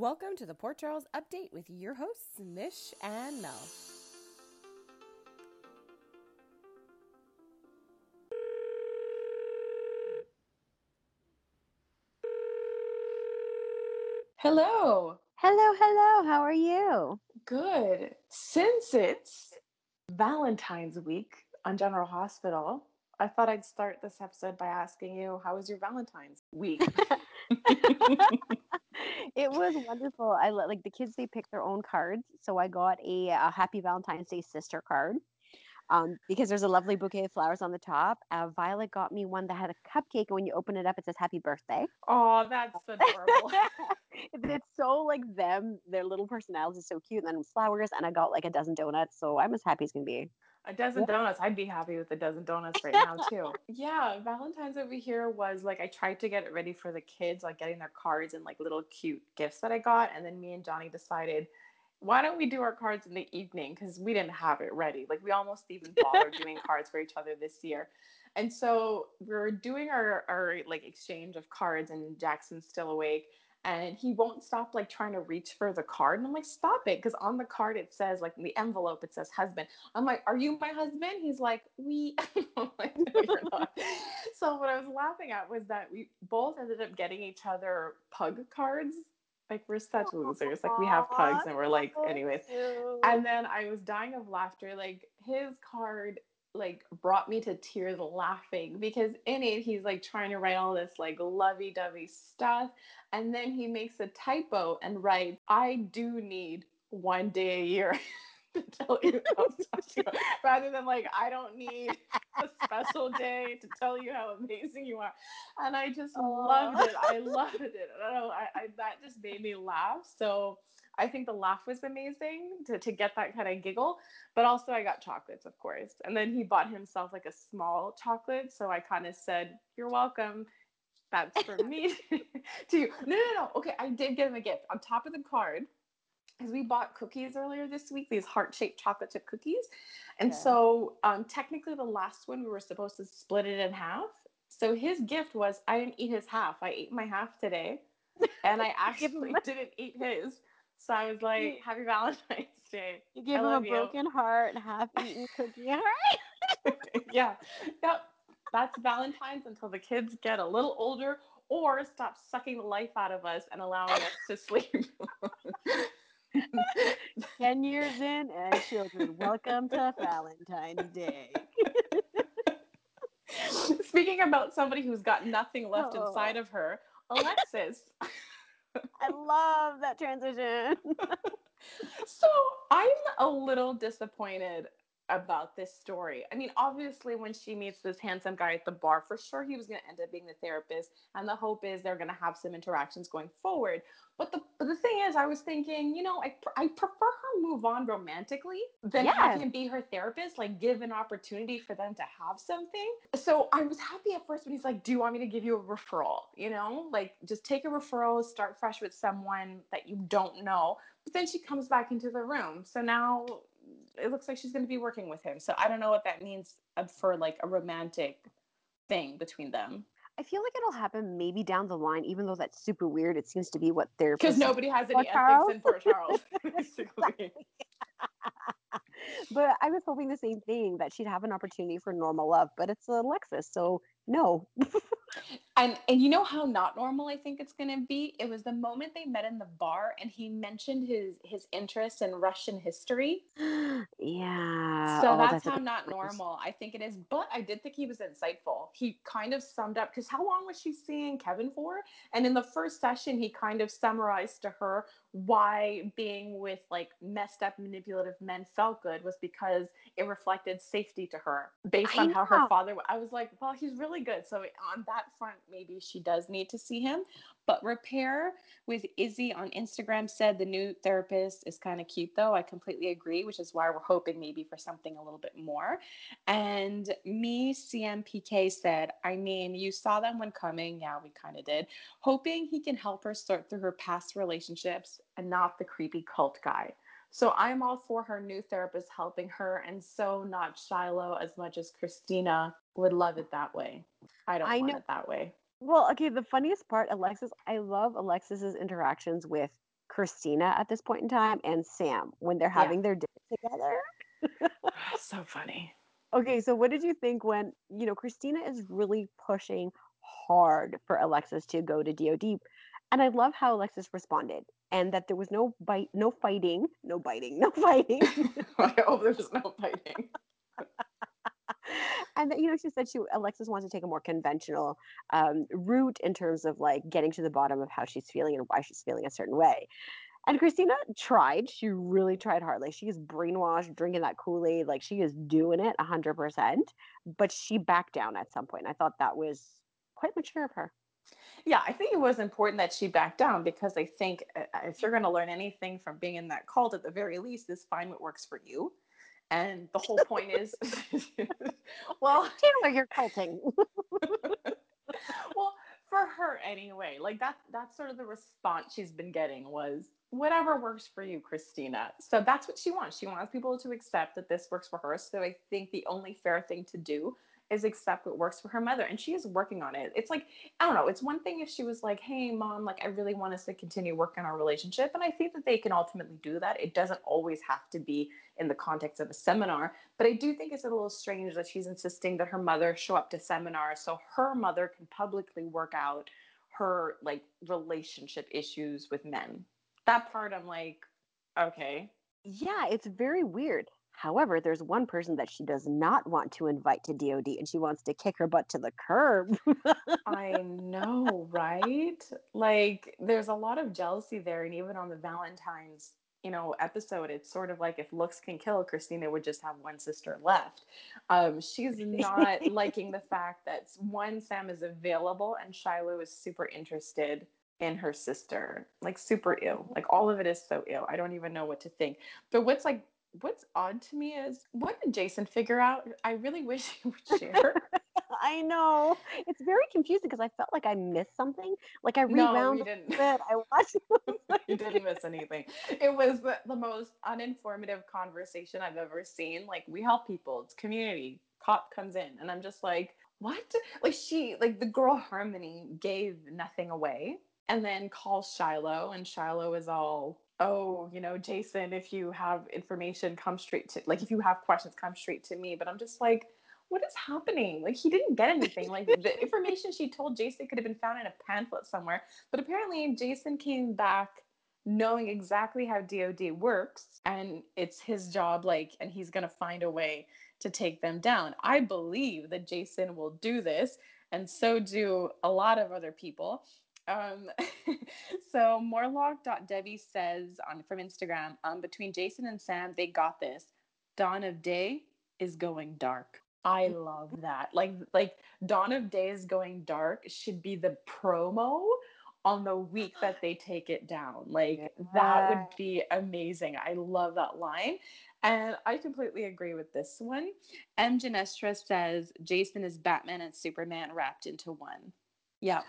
Welcome to the Port Charles Update with your hosts, Mish and Mel. Hello. Hello, hello. How are you? Good. Since it's Valentine's week on General Hospital, I thought I'd start this episode by asking you, how was your Valentine's week? it was wonderful. I let like the kids they pick their own cards, so I got a, a Happy Valentine's Day sister card. Um, because there's a lovely bouquet of flowers on the top. Uh, Violet got me one that had a cupcake, and when you open it up, it says "Happy Birthday." Oh, that's adorable. it's so like them, their little personalities is so cute. And then flowers, and I got like a dozen donuts, so I'm as happy as can be. A dozen donuts. I'd be happy with a dozen donuts right now too. yeah, Valentine's over here was like I tried to get it ready for the kids, like getting their cards and like little cute gifts that I got, and then me and Johnny decided why don't we do our cards in the evening because we didn't have it ready like we almost even bothered doing cards for each other this year and so we're doing our, our like exchange of cards and jackson's still awake and he won't stop like trying to reach for the card and i'm like stop it because on the card it says like in the envelope it says husband i'm like are you my husband he's like we like, no, so what i was laughing at was that we both ended up getting each other pug cards like we're such losers. Like we have pugs and we're like, anyways. And then I was dying of laughter. Like his card like brought me to tears laughing because in it he's like trying to write all this like lovey-dovey stuff and then he makes a typo and writes i do need one day a year to tell you how special rather than like I don't need a special day to tell you how amazing you are. And I just loved it. I loved it. I don't know. I, I, that just made me laugh. So I think the laugh was amazing to, to get that kind of giggle. But also I got chocolates, of course. And then he bought himself like a small chocolate. So I kind of said, You're welcome. That's for me to you. No, no, no. Okay, I did get him a gift. On top of the card, because we bought cookies earlier this week, these heart shaped chocolate chip cookies. And okay. so, um, technically, the last one we were supposed to split it in half. So, his gift was I didn't eat his half. I ate my half today. And I actually didn't eat his. So, I was like, Happy Valentine's Day. You gave I him a you. broken heart, half eaten cookie heart. yeah. Yep. That's Valentine's until the kids get a little older or stop sucking the life out of us and allowing us to sleep. 10 years in and children, welcome to Valentine's Day. Speaking about somebody who's got nothing left oh. inside of her, Alexis. I love that transition. so I'm a little disappointed about this story. I mean, obviously, when she meets this handsome guy at the bar, for sure he was going to end up being the therapist, and the hope is they're going to have some interactions going forward. But the but the thing is, I was thinking, you know, I I prefer her move on romantically than yeah. have him be her therapist. Like, give an opportunity for them to have something. So I was happy at first when he's like, "Do you want me to give you a referral?" You know, like just take a referral, start fresh with someone that you don't know. But then she comes back into the room. So now it looks like she's going to be working with him. So I don't know what that means uh, for like a romantic thing between them. I feel like it'll happen maybe down the line, even though that's super weird. It seems to be what they're because nobody has any ethics in Port Charles, basically. but I was hoping the same thing that she'd have an opportunity for normal love, but it's Alexis, so no. and and you know how not normal I think it's going to be. It was the moment they met in the bar, and he mentioned his his interest in Russian history. yeah. So oh, that's, that's how not normal I think it is. But I did think he was insightful. He kind of summed up because how long was she seeing Kevin for? And in the first session, he kind of summarized to her why being with like messed up manipulative men felt good was because it reflected safety to her based on how her father I was like, well, he's really good. So on that front, maybe she does need to see him. But Repair with Izzy on Instagram said the new therapist is kind of cute though. I completely agree, which is why we're hoping maybe for something a little bit more. And me, CMPK said, I mean, you saw them when coming. Yeah, we kind of did. Hoping he can help her sort through her past relationships and not the creepy cult guy. So I'm all for her new therapist helping her, and so not Shiloh as much as Christina would love it that way. I don't I want know. it that way. Well, okay, the funniest part, Alexis, I love Alexis's interactions with Christina at this point in time and Sam when they're having yeah. their dinner together. so funny. Okay, so what did you think when, you know, Christina is really pushing hard for Alexis to go to DOD? And I love how Alexis responded and that there was no bite, no fighting, no biting, no fighting. I hope there was no fighting. and that, you know, she said she Alexis wants to take a more conventional um, route in terms of like getting to the bottom of how she's feeling and why she's feeling a certain way. And Christina tried. She really tried hard. Like she is brainwashed, drinking that Kool Aid. Like she is doing it hundred percent. But she backed down at some point. I thought that was quite mature of her. Yeah, I think it was important that she backed down because I think uh, if you're going to learn anything from being in that cult, at the very least, is find what works for you. And the whole point is, well, Taylor, you're culting. well, for her anyway, like that that's sort of the response she's been getting was whatever works for you, Christina. So that's what she wants. She wants people to accept that this works for her. So I think the only fair thing to do is accept what works for her mother and she is working on it. It's like i don't know it's one thing if she was like hey mom like i really want us to continue working on our relationship and i think that they can ultimately do that. It doesn't always have to be in the context of a seminar but i do think it's a little strange that she's insisting that her mother show up to seminars so her mother can publicly work out her like relationship issues with men. That part i'm like okay. Yeah it's very weird However, there's one person that she does not want to invite to DOD and she wants to kick her butt to the curb. I know, right? Like there's a lot of jealousy there and even on the Valentine's, you know, episode, it's sort of like if looks can kill, Christina would just have one sister left. Um, she's not liking the fact that one Sam is available and Shiloh is super interested in her sister. Like super ill. Like all of it is so ill. I don't even know what to think. But what's like what's odd to me is what did Jason figure out? I really wish he would share. I know it's very confusing because I felt like I missed something. Like I rewound no, didn't. I watched. you didn't miss anything. It was the, the most uninformative conversation I've ever seen. Like we help people. It's community. Cop comes in, and I'm just like, what? Like she, like the girl Harmony gave nothing away, and then calls Shiloh, and Shiloh is all oh, you know, Jason, if you have information, come straight to, like, if you have questions, come straight to me. But I'm just like, what is happening? Like, he didn't get anything. Like, the information she told Jason could have been found in a pamphlet somewhere. But apparently, Jason came back knowing exactly how DOD works. And it's his job, like, and he's going to find a way to take them down. I believe that Jason will do this. And so do a lot of other people. Um, so Morlock.debbie says on from Instagram, um, between Jason and Sam, they got this. Dawn of Day is going dark. I love that. Like like Dawn of Day is going dark should be the promo on the week that they take it down. Like yeah. that would be amazing. I love that line. And I completely agree with this one. M. Genestra says Jason is Batman and Superman wrapped into one. Yeah,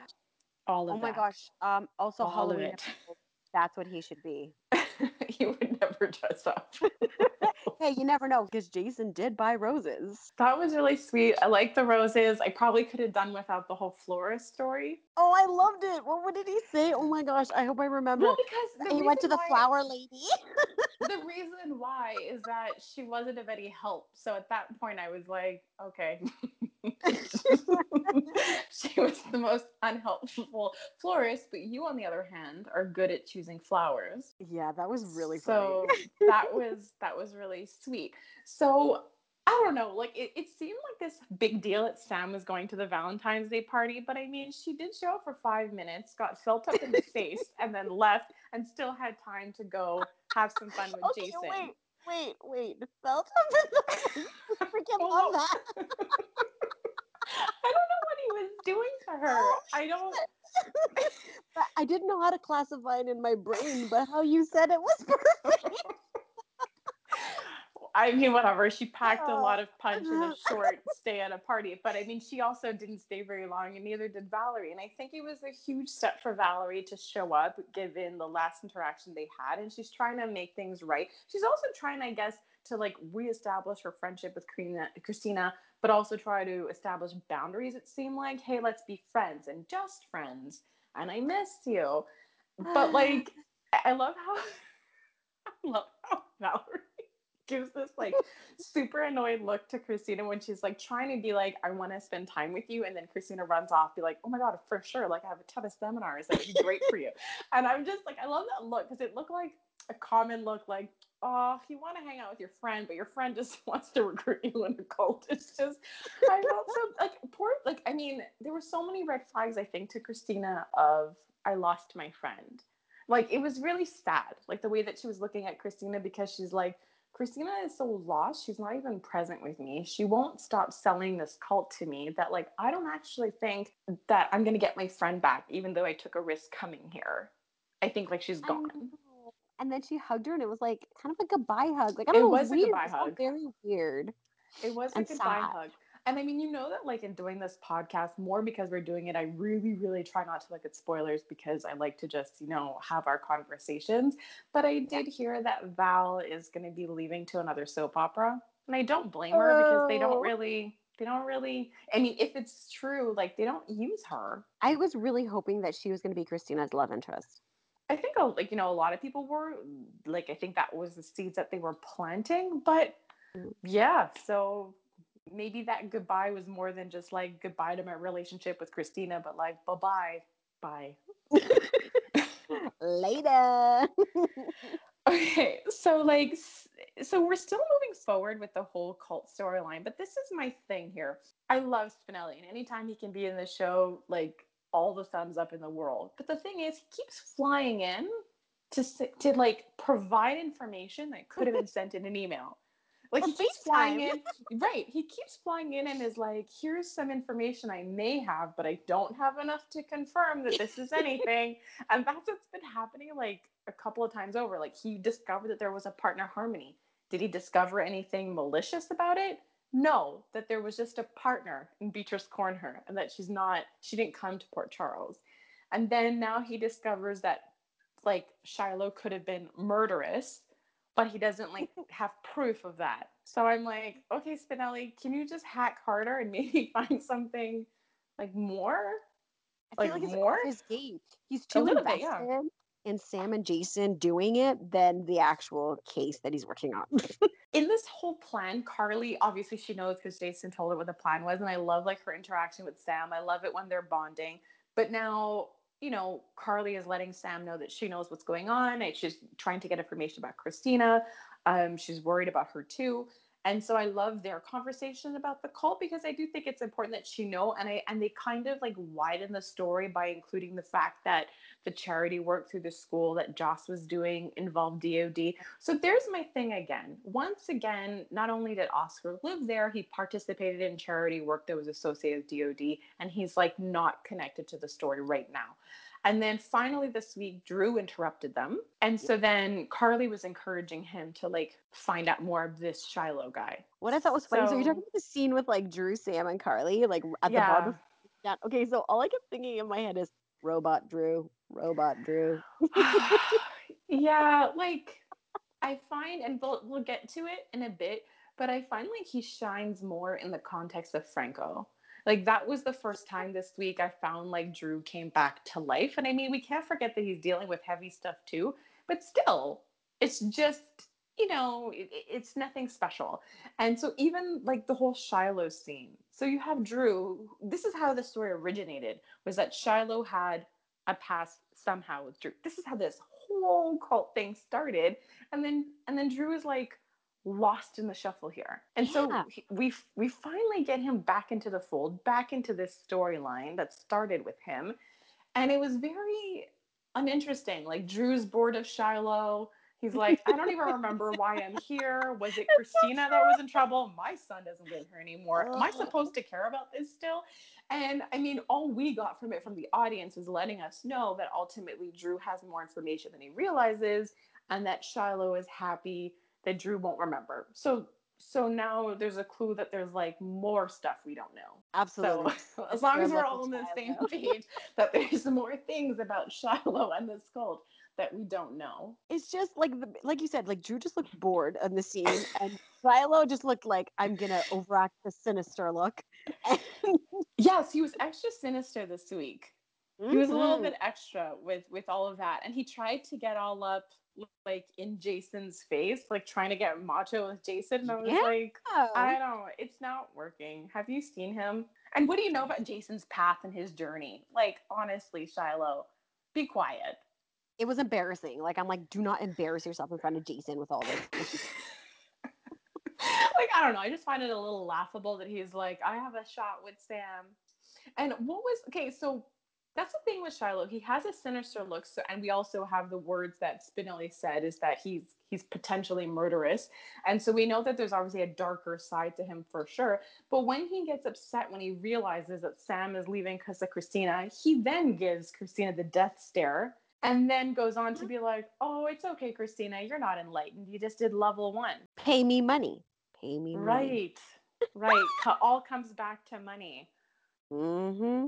all of oh my that. gosh. Um, also All Halloween. That's what he should be. he would never dress up. hey, you never know because Jason did buy roses. That was really sweet. I like the roses. I probably could have done without the whole florist story. Oh, I loved it. What, what did he say? Oh my gosh, I hope I remember. Well, because he went to the why, flower lady. the reason why is that she wasn't of any help. So at that point, I was like, okay. she was the most unhelpful florist, but you, on the other hand, are good at choosing flowers. Yeah, that was really so that was that was really sweet. So I don't know, like it, it seemed like this big deal that Sam was going to the Valentine's Day party, but I mean, she did show up for five minutes, got felt up in the face, and then left, and still had time to go have some fun with okay, Jason. Wait, wait, wait, up in the. I freaking love oh. that. I don't know what he was doing to her. Oh, I don't. I didn't know how to classify it in my brain, but how you said it was perfect. I mean, whatever. She packed a oh, lot of punch in a short stay at a party, but I mean, she also didn't stay very long, and neither did Valerie. And I think it was a huge step for Valerie to show up, given the last interaction they had. And she's trying to make things right. She's also trying, I guess, to like reestablish her friendship with Christina, but also try to establish boundaries. It seemed like, hey, let's be friends and just friends. And I miss you. But like, I love how I love how Valerie gives this like super annoyed look to Christina when she's like trying to be like, I want to spend time with you. And then Christina runs off, be like, oh my God, for sure. Like, I have a ton of seminars that would be great for you. And I'm just like, I love that look because it looked like a common look, like, oh, you want to hang out with your friend, but your friend just wants to recruit you in a cult. It's just, I felt so like poor, like, I mean, there were so many red flags, I think, to Christina of, I lost my friend. Like, it was really sad, like the way that she was looking at Christina because she's like, Christina is so lost. She's not even present with me. She won't stop selling this cult to me that, like, I don't actually think that I'm going to get my friend back, even though I took a risk coming here. I think, like, she's gone. And then she hugged her, and it was like kind of like a goodbye hug. Like, I don't It know, was a weird. goodbye hug. Very weird. It was a goodbye sad. hug. And I mean, you know that like in doing this podcast, more because we're doing it, I really, really try not to look at spoilers because I like to just, you know, have our conversations. But I did hear that Val is going to be leaving to another soap opera. And I don't blame her because they Oh. don't really, they don't really, I mean, if it's true, like they don't use her. I was really hoping that she was going to be Christina's love interest. I think like you know a lot of people were like I think that was the seeds that they were planting, but Mm. yeah, so maybe that goodbye was more than just like goodbye to my relationship with Christina, but like bye bye bye. Later. Okay, so like so we're still moving forward with the whole cult storyline, but this is my thing here. I love Spinelli, and anytime he can be in the show, like all the thumbs up in the world. But the thing is, he keeps flying in to to like provide information that could have been sent in an email. Like Or he keeps flying in, right? He keeps flying in and is like, "Here's some information I may have, but I don't have enough to confirm that this is anything." and that's what's been happening like a couple of times over. Like he discovered that there was a partner harmony. Did he discover anything malicious about it? No, that there was just a partner in Beatrice Cornher and that she's not, she didn't come to Port Charles. And then now he discovers that like Shiloh could have been murderous, but he doesn't like have proof of that. So I'm like, okay, Spinelli, can you just hack harder and maybe find something like more? I feel Like like it's more? his game. He's too little bit, invested yeah. in Sam and Jason doing it than the actual case that he's working on. in this whole plan, Carly obviously she knows because Jason told her what the plan was, and I love like her interaction with Sam. I love it when they're bonding. But now, you know, Carly is letting Sam know that she knows what's going on, and she's trying to get information about Christina. Um, she's worried about her too. And so I love their conversation about the cult because I do think it's important that she know and I and they kind of like widen the story by including the fact that the charity work through the school that Joss was doing involved DOD. So there's my thing again. Once again, not only did Oscar live there, he participated in charity work that was associated with DOD, and he's like not connected to the story right now. And then finally this week, Drew interrupted them. And so then Carly was encouraging him to like find out more of this Shiloh guy. what I thought was funny. So, you're talking about the scene with like Drew, Sam, and Carly, like at the bar. before- Yeah. Okay, so all I kept thinking in my head is robot Drew, robot Drew. yeah, like I find, and we'll we'll get to it in a bit, but I find like he shines more in the context of Franco. Like that was the first time this week I found like Drew came back to life, and I mean we can't forget that he's dealing with heavy stuff too, but still, it's just you know it, it- it's nothing special. And so even like the whole Shiloh scene, so you have Drew. This is how the story originated: was that Shiloh had a past somehow with Drew. This is how this whole cult thing started, and then and then Drew is like lost in the shuffle here, and so he- we we finally get him back into the fold, back into this storyline that started with him, and it was very uninteresting. Like Drew's bored of Shiloh. He's like, I don't even remember why I'm here. Was it Christina that was in trouble? My son doesn't live here anymore. Am I supposed to care about this still? And I mean, all we got from it from the audience is letting us know that ultimately Drew has more information than he realizes, and that Shiloh is happy that Drew won't remember. So so now there's a clue that there's like more stuff we don't know. Absolutely. So as long as we're all on the same page that there's more things about Shiloh and this cult that we don't know. It's just like the, like you said, like Drew just looked bored on the scene, and Shiloh just looked like I'm gonna overact the sinister look. Yes, he was extra sinister this week. He was a little Mhm. bit extra with with all of that, and he tried to get all up like in Jason's face, like trying to get macho with Jason. And I was Yeah. like, I don't. It's not working. Have you seen him? And what do you know about Jason's path and his journey? Like honestly, Shiloh, be quiet. It was embarrassing. Like I'm like, do not embarrass yourself in front of Jason with all this. like I don't know. I just find it a little laughable that he's like, I have a shot with Sam. And what was okay? So that's the thing with Shiloh. He has a sinister look. So, and we also have the words that Spinelli said is that he's he's potentially murderous. And so we know that there's obviously a darker side to him for sure. But when he gets upset when he realizes that Sam is leaving because of Christina, he then gives Christina the death stare. And then goes on to be like, "Oh, it's okay, Christina. You're not enlightened. You just did level one." Pay me money. Pay me money. Right, right. All comes back to money. Mm-hmm.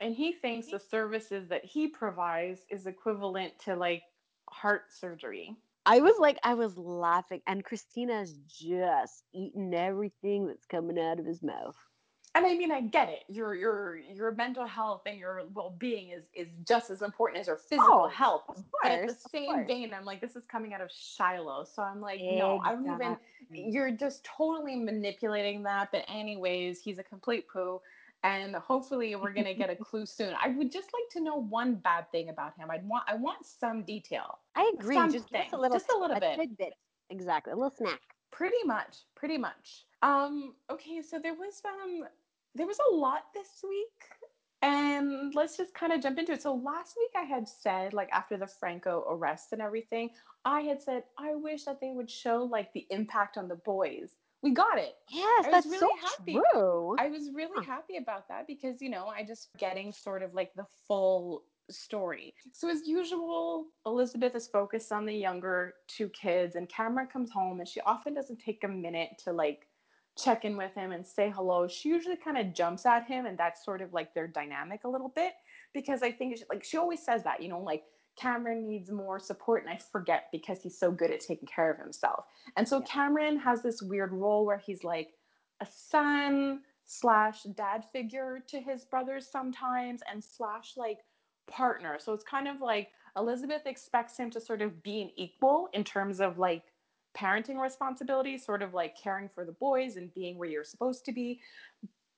And he thinks the services that he provides is equivalent to like heart surgery. I was like, I was laughing, and Christina's just eating everything that's coming out of his mouth. And I mean, I get it. Your your your mental health and your well being is is just as important as your physical Oh, health. of But at the same vein, I'm like, this is coming out of Shiloh. So I'm like, no, I don't even. You're just totally manipulating that. But anyways, he's a complete poo. And hopefully we're gonna get a clue soon. I would just like to know one bad thing about him. I'd want I want some detail. I agree. Just a little, just a little bit. tidbit. Exactly, a little snack. Pretty much, pretty much. Um, okay, so there was um there was a lot this week. And let's just kind of jump into it. So last week I had said, like after the Franco arrest and everything, I had said I wish that they would show like the impact on the boys. We got it. Yes, I was that's really so happy. true. I was really Huh. happy about that because you know I just getting sort of like the full story. So as usual, Elizabeth is focused on the younger two kids, and Cameron comes home, and she often doesn't take a minute to like check in with him and say hello. She usually kind of jumps at him, and that's sort of like their dynamic a little bit because I think she, like she always says that you know like Cameron needs more support, and I forget because he's so good at taking care of himself. And so Yeah. Cameron has this weird role where he's like a son slash dad figure to his brothers sometimes and slash like partner. So it's kind of like Elizabeth expects him to sort of be an equal in terms of like parenting responsibilities, sort of like caring for the boys and being where you're supposed to be.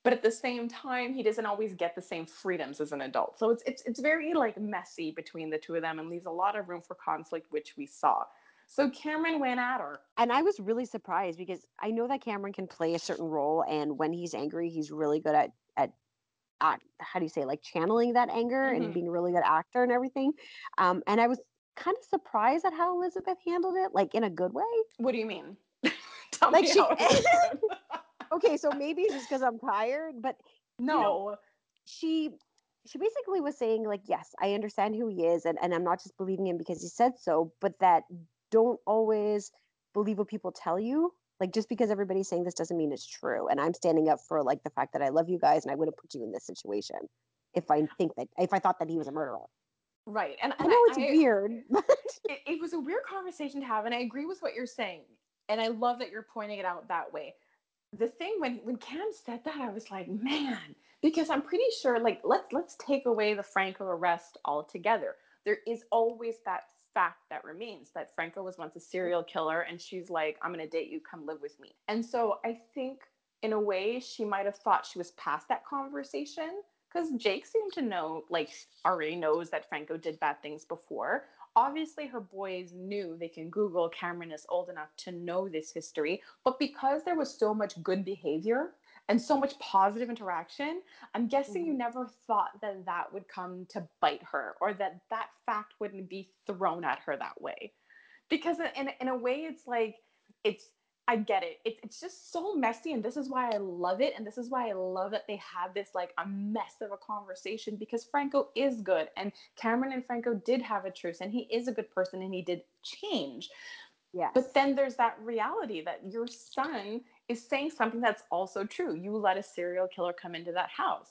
But at the same time, he doesn't always get the same freedoms as an adult. So it's it's it's very like messy between the two of them and leaves a lot of room for conflict, which we saw. So Cameron went at her. And I was really surprised because I know that Cameron can play a certain role, and when he's angry, he's really good at at act, how do you say like channeling that anger Mhm. and being a really good actor and everything. Um, and I was kind of surprised at how Elizabeth handled it, like in a good way. What do you mean? Tell Like me she- how it was good. Okay, so maybe it's just because I'm tired, but no. she she basically was saying like yes i understand who he is and, and i'm not just believing him because he said so but that don't always believe what people tell you like just because everybody's saying this doesn't mean it's true and i'm standing up for like the fact that i love you guys and i wouldn't put you in this situation if i think that if i thought that he was a murderer Right. And, i know it's weird but it, it was a weird conversation to have and i agree with what you're saying and i love that you're pointing it out that way. The thing when when cam said that i was like man because i'm pretty sure like let's let's take away the franco arrest altogether. There is always that fact that remains that franco was once a serial killer and she's like i'm going to date you come live with me. And so i think in a way she might have thought she was past that conversation because jake seemed to know like already knows that franco did bad things before obviously her boys knew they can google cameron is old enough to know this history but because there was so much good behavior and so much positive interaction i'm guessing you Mhm. never thought that that would come to bite her or that that fact wouldn't be thrown at her that way because in, in a way it's like it's i get it. it it's just so messy and this is why i love it and this is why i love that they have this like a mess of a conversation because franco is good and cameron and franco did have a truce and he is a good person and he did change. Yes. but then there's that reality that your son is saying something that's also true. You let a serial killer come into that house.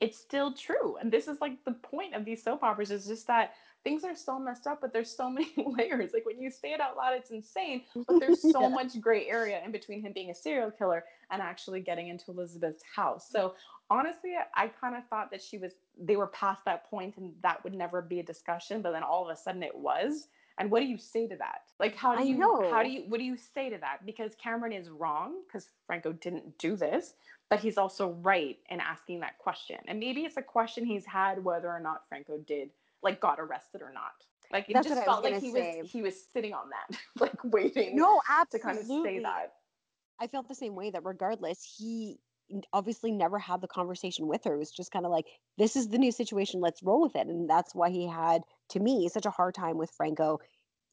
It's still true and this is like the point of these soap operas is just that things are so messed up, but there's so many layers. Like when you say it out loud, it's insane, but there's so yeah. much gray area in between him being a serial killer and actually getting into Elizabeth's house. So honestly, I kind of thought that she was, they were past that point and that would never be a discussion, but then all of a sudden it was. And what do you say to that? Like, how do you, how do you, what do you say to that? Because Cameron is wrong because Franco didn't do this, but he's also right in asking that question. And maybe it's a question he's had whether or not Franco did like got arrested or not. Like it That's just felt like he say. was he was sitting on that, like waiting. No, absolutely. to kind of say that. I felt the same way that regardless, he obviously never had the conversation with her. It was just kind of like, this is the new situation, let's roll with it. And that's why he had, to me, such a hard time with Franco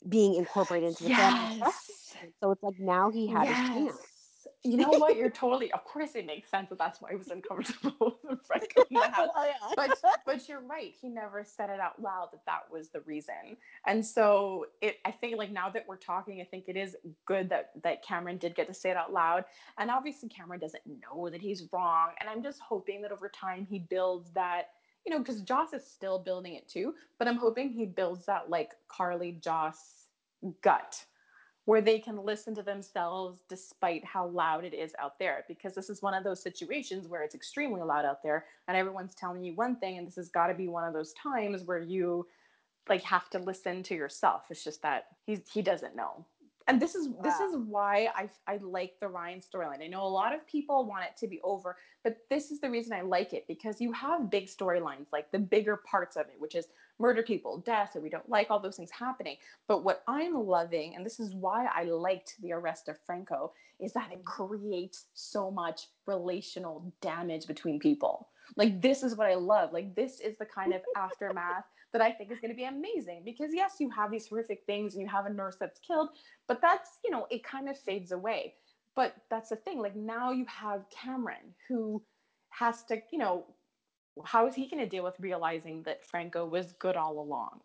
being incorporated into the yes. family. So it's like now he had yes. his chance you know what? You're totally. Of course, it makes sense that that's why I was uncomfortable with in the house. But but you're right. He never said it out loud that that was the reason. And so it. I think like now that we're talking, I think it is good that that Cameron did get to say it out loud. And obviously, Cameron doesn't know that he's wrong. And I'm just hoping that over time he builds that. You know, because Joss is still building it too. But I'm hoping he builds that like Carly Joss gut where they can listen to themselves despite how loud it is out there because this is one of those situations where it's extremely loud out there and everyone's telling you one thing and this has got to be one of those times where you like have to listen to yourself it's just that he's he doesn't know and this is wow. this is why I I like the Ryan storyline. I know a lot of people want it to be over, but this is the reason I like it because you have big storylines like the bigger parts of it, which is murder people, death, and we don't like all those things happening. But what I'm loving, and this is why I liked the arrest of Franco, is that it creates so much relational damage between people. Like this is what I love. Like this is the kind of aftermath that I think is going to be amazing because yes, you have these horrific things and you have a nurse that's killed, but that's, you know, it kind of fades away. But that's the thing. Like now you have Cameron who has to, you know, how is he going to deal with realizing that Franco was good all along?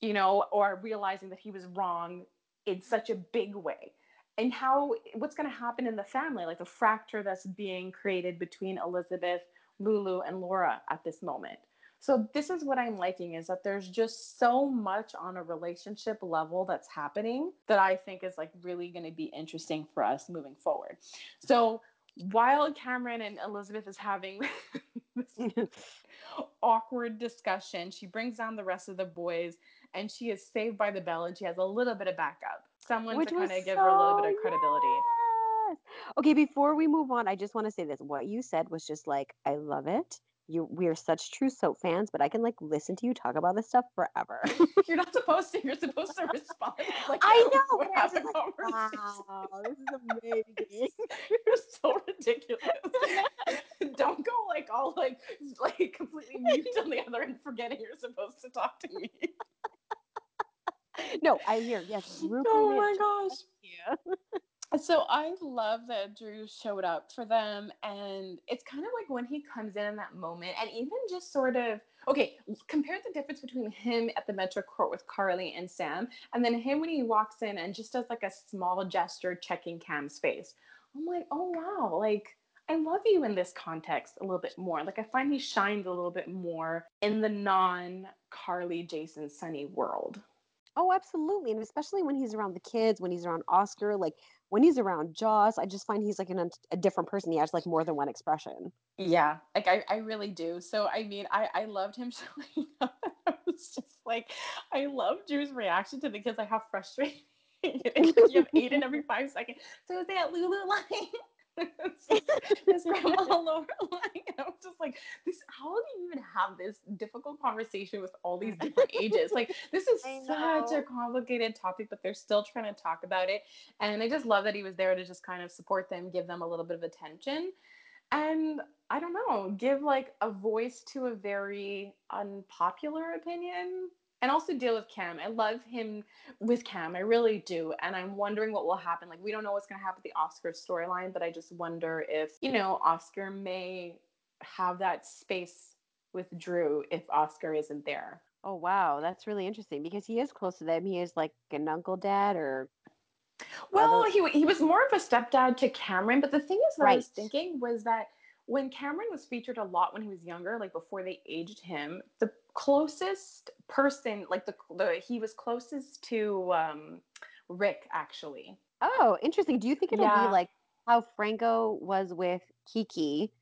You know, or realizing that he was wrong in such a big way. And how what's going to happen in the family, like the fracture that's being created between Elizabeth, Lulu, and Laura at this moment. So this is what I'm liking is that there's just so much on a relationship level that's happening that I think is like really going to be interesting for us moving forward. So while Cameron and Elizabeth is having awkward discussion, she brings down the rest of the boys and she is saved by the bell and she has a little bit of backup. Someone Which to kind of give so her a little bit of credibility. Yes. Okay, before we move on, I just want to say this. What you said was just like, I love it you we are such true soap fans, but I can like listen to you talk about this stuff forever. you're not supposed to. You're supposed to respond. Like, I know. Have a like, conversation. Wow, this is amazing. you're so ridiculous. Don't go like all like like completely mute on the other end, forgetting you're supposed to talk to me. no, I hear yes. Oh my gosh. Yeah Uh, so I love that Drew showed up for them. And it's kind of like when he comes in in that moment, and even just sort of, okay, compare the difference between him at the Metro Court with Carly and Sam, and then him when he walks in and just does like a small gesture checking Cam's face. I'm like, oh, wow, like. I love you in this context a little bit more. Like I find he shines a little bit more in the non Carly, Jason, Sonny world. Oh, absolutely. And especially when he's around the kids, when he's around Oscar, like when he's around Joss, I just find he's like an, a different person. He has like more than one expression. Yeah, like I, I really do. So I mean, I, I loved him showing up. I was just like, I love Drew's reaction to the kids. Like how frustrating. you have Aiden every five seconds. So is that Lulu line? This grandma Laura like I'm just like this how do you even have this difficult conversation with all these different ages? Like this is such a complicated topic but they're still trying to talk about it and I just love that he was there to just kind of support them give them a little bit of attention and I don't know give like a voice to a very unpopular opinion and also deal with Cam. I love him with Cam. I really do. And I'm wondering what will happen. Like, we don't know what's going to happen with the Oscar storyline, but I just wonder if, you know, Oscar may have that space with Drew if Oscar isn't there. Oh, wow. That's really interesting because he is close to them. He is like an uncle dad or. Well, other... he, he was more of a stepdad to Cameron. But the thing is, that right. I was thinking was that when Cameron was featured a lot when he was younger, like before they aged him, the closest person, like the the he was closest to um, Rick actually. Oh, interesting. Do you think it'll Yeah. be like how Franco was with Kiki?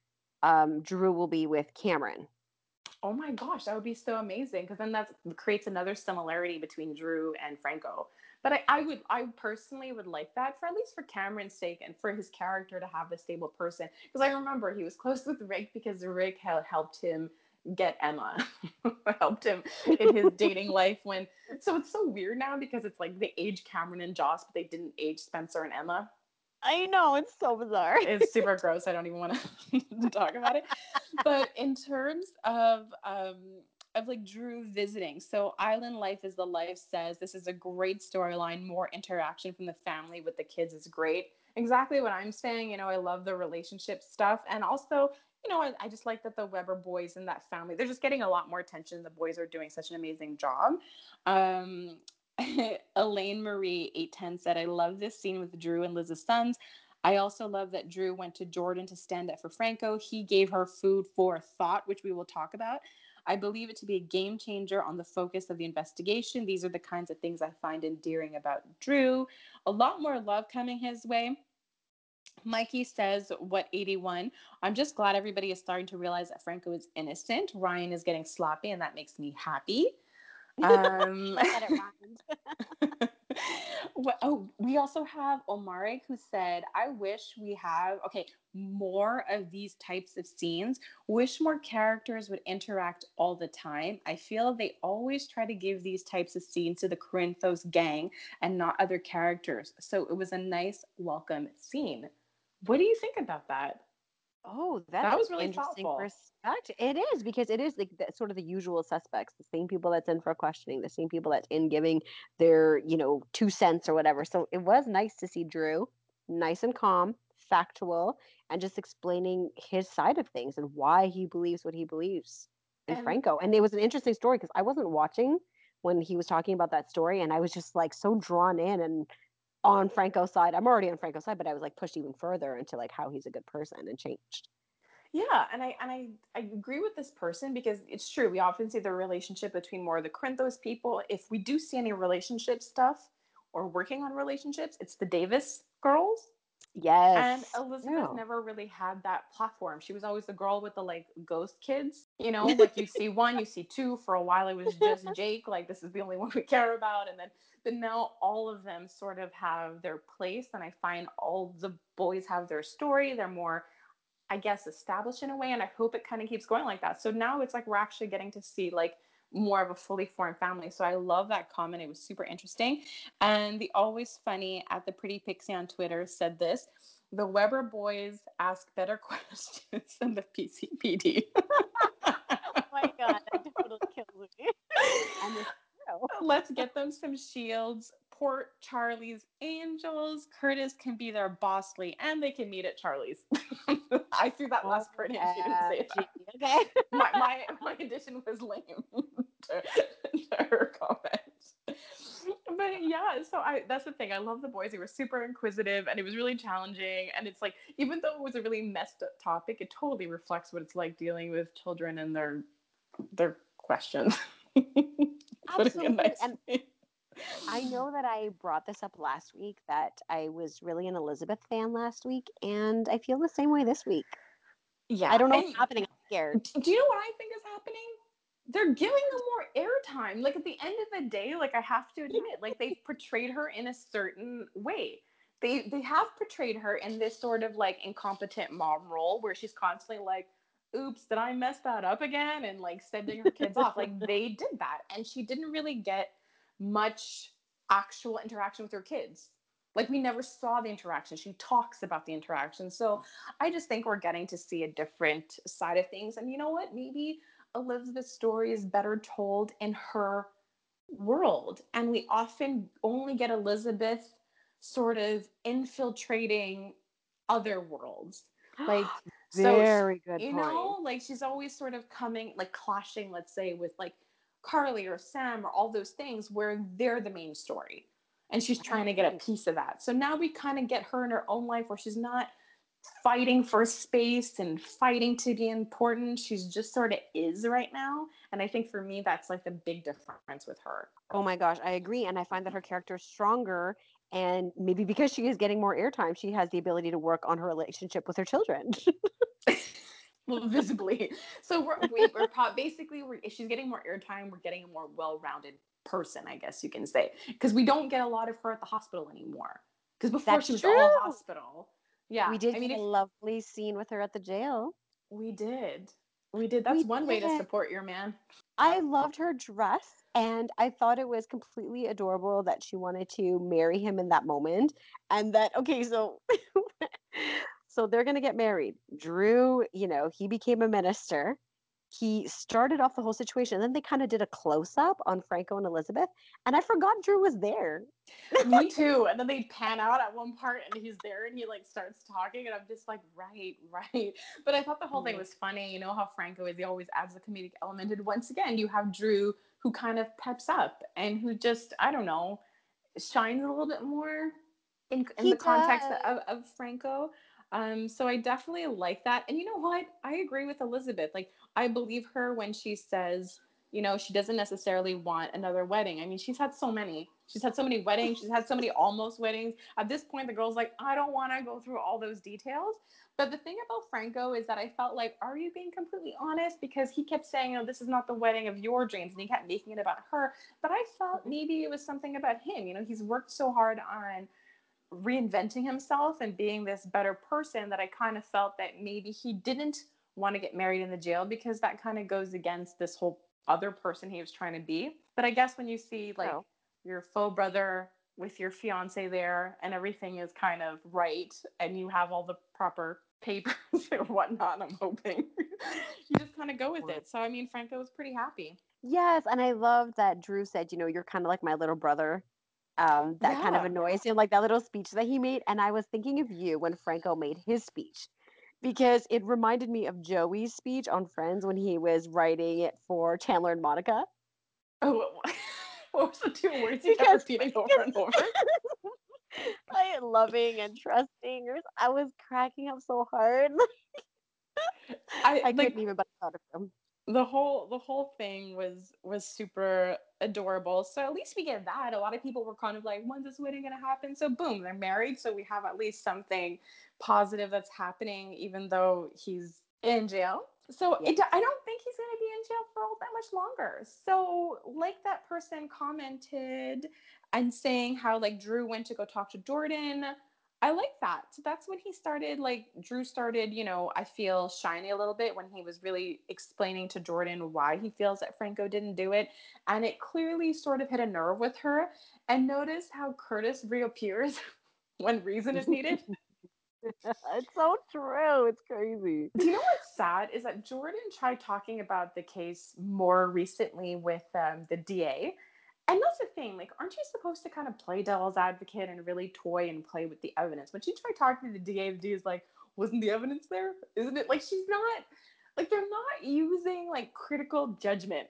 Um, Drew will be with Cameron. Oh my gosh, that would be so amazing because then that creates another similarity between Drew and Franco. But I, I would, I personally would like that for at least for Cameron's sake and for his character to have a stable person. Because I remember he was close with Rick because Rick had helped him get Emma, helped him in his dating life. When so it's so weird now because it's like they aged Cameron and Joss, but they didn't age Spencer and Emma I know it's so bizarre. it's super gross. I don't even want to talk about it. But in terms of um, of like Drew visiting, so Island Life is the Life says this is a great storyline. More interaction from the family with the kids is great. Exactly what I'm saying. You know, I love the relationship stuff, and also. You know, I, I just like that the Webber boys and that family, they're just getting a lot more attention. The boys are doing such an amazing job. Um, Elaine Marie 810 said, I love this scene with Drew and Liz's sons. I also love that Drew went to Jordan to stand up for Franco. He gave her food for thought, which we will talk about. I believe it to be a game changer on the focus of the investigation. These are the kinds of things I find endearing about Drew. A lot more love coming his way. Mikey says, What 81? I'm just glad everybody is starting to realize that Franco is innocent. Ryan is getting sloppy, and that makes me happy. Um, Like that it rhymed. What- oh, we also have Omaric who said, I wish we have, okay, more of these types of scenes. Wish more characters would interact all the time. I feel they always try to give these types of scenes to the Corinthos gang and not other characters. So it was a nice, welcome scene. What do you think about that? Oh, that's was really interesting thoughtful. perspective. It is because it is like the, sort of the usual suspects, the same people that's in for questioning, the same people that's in giving their, you know, two cents or whatever. So it was nice to see Drew, nice and calm, factual, and just explaining his side of things and why he believes what he believes in And- Franco. And it was an interesting story because I wasn't watching when he was talking about that story, and I was just like so drawn in and on Franco's side. I'm already on Franco's side, but I was like pushed even further into like how he's a good person and changed. Yeah, and I and I, I agree with this person because it's true. We often see the relationship between more of the Corinthos people. If we do see any relationship stuff or working on relationships, it's the Davis girls. Yes. And Elizabeth Yeah. never really had that platform. She was always the girl with the like ghost kids. You know, like you see one, you see two. For a while, it was just Jake. Like this is the only one we care about. And then, but now all of them sort of have their place. And I find all the boys have their story. They're more, I guess, established in a way. And I hope it kind of keeps going like that. So now it's like we're actually getting to see like more of a fully formed family. So I love that comment. It was super interesting. And the always funny at the pretty pixie on Twitter said this the Webber boys ask better questions than the PCPD. oh my god, that totally kills me. and it's true. Let's get them some shields. Port Charlie's Angels. Curtis can be their Bosley and they can meet at Charlie's. I threw that last oh, part in. She didn't say that. Okay. my, my my addition was lame to, to her comment. But yeah, so I that's the thing. I love the boys. They were super inquisitive and it was really challenging. And it's like, even though it was a really messed up topic, it totally reflects what it's like dealing with children and their their questions. Putting it Absolutely, and- nicely. I know that I brought this up last week that I was really an Elizabeth fan last week, and I feel the same way this week. Yeah. I don't know and- what's happening. I'm scared. Do you know what I think is happening? They're giving them more airtime. Like at the end of the day, like I have to admit, like they've portrayed her in a certain way. They they have portrayed her in this sort of like incompetent mom role where she's constantly like, oops, did I mess that up again? And like sending her kids off. Like they did that. And she didn't really get much actual interaction with her kids. Like we never saw the interaction. She talks about the interaction. So I just think we're getting to see a different side of things. And you know what? Maybe Elizabeth's story is better told in her world. And we often only get Elizabeth sort of infiltrating other worlds. Like, so Very good you point. know, like she's always sort of coming, like clashing, let's say, with like Carly or Sam or all those things where they're the main story. And she's trying to get a piece of that. So now we kind of get her in her own life where she's not fighting for space and fighting to be important. She's just sort of is right now. And I think for me, that's like the big difference with her. Oh my gosh, I agree. And I find that her character is stronger. And maybe because she is getting more airtime, she has the ability to work on her relationship with her children. well, visibly. So we're, we, are we basically, we're, if she's getting more airtime, we're getting a more well rounded person, I guess you can say. Because we don't get a lot of her at the hospital anymore. Because before That's she was true. all hospital yeah. We did I mean, a lovely scene with her at the jail. We did. We did. That's we one did. way to support your man. I loved her dress and I thought it was completely adorable that she wanted to marry him in that moment. And that okay, so so they're going to get married. Drew, you know, he became a minister he started off the whole situation and then they kind of did a close up on Franco and Elizabeth and I forgot Drew was there. Me too. And then they pan out at one part and he's there and he like starts talking and I'm just like right, right. But I thought the whole thing was funny. You know how Franco is he always adds the comedic element and once again you have Drew who kind of peps up and who just I don't know shines a little bit more in, in the does. context of, of Franco. Um, so I definitely like that. And you know what? I agree with Elizabeth. Like, I believe her when she says, you know, she doesn't necessarily want another wedding. I mean, she's had so many. She's had so many weddings. She's had so many almost weddings. At this point, the girl's like, I don't want to go through all those details. But the thing about Franco is that I felt like, are you being completely honest? Because he kept saying, you know, this is not the wedding of your dreams. And he kept making it about her. But I felt mm-hmm. maybe it was something about him. You know, he's worked so hard on reinventing himself and being this better person that I kind of felt that maybe he didn't want to get married in the jail because that kind of goes against this whole other person he was trying to be. But I guess when you see like oh. your faux brother with your fiance there and everything is kind of right and you have all the proper papers or whatnot, I'm hoping you just kind of go with it. So I mean, Franco was pretty happy. Yes, and I love that Drew said, you know, you're kind of like my little brother um, that yeah. kind of annoys him, like that little speech that he made. And I was thinking of you when Franco made his speech because it reminded me of Joey's speech on Friends when he was writing it for Chandler and Monica. Oh, what was the two words he kept repeating over and over? like loving and trusting. I was cracking up so hard. I, I couldn't even but out of him the whole the whole thing was was super adorable. So at least we get that. A lot of people were kind of like when's this wedding going to happen? So boom they're married. So we have at least something positive that's happening even though he's in jail. So it, i don't think he's going to be in jail for all that much longer. So like that person commented and saying how like drew went to go talk to jordan I like that. So that's when he started, like, Drew started, you know, I feel shiny a little bit when he was really explaining to Jordan why he feels that Franco didn't do it. And it clearly sort of hit a nerve with her. And notice how Curtis reappears when reason is needed. it's so true. It's crazy. Do you know what's sad is that Jordan tried talking about the case more recently with um, the DA and that's the thing, like, aren't you supposed to kind of play devil's advocate and really toy and play with the evidence? When she tried talking to the DA, the DA is like, wasn't the evidence there? Isn't it? Like, she's not, like, they're not using like critical judgment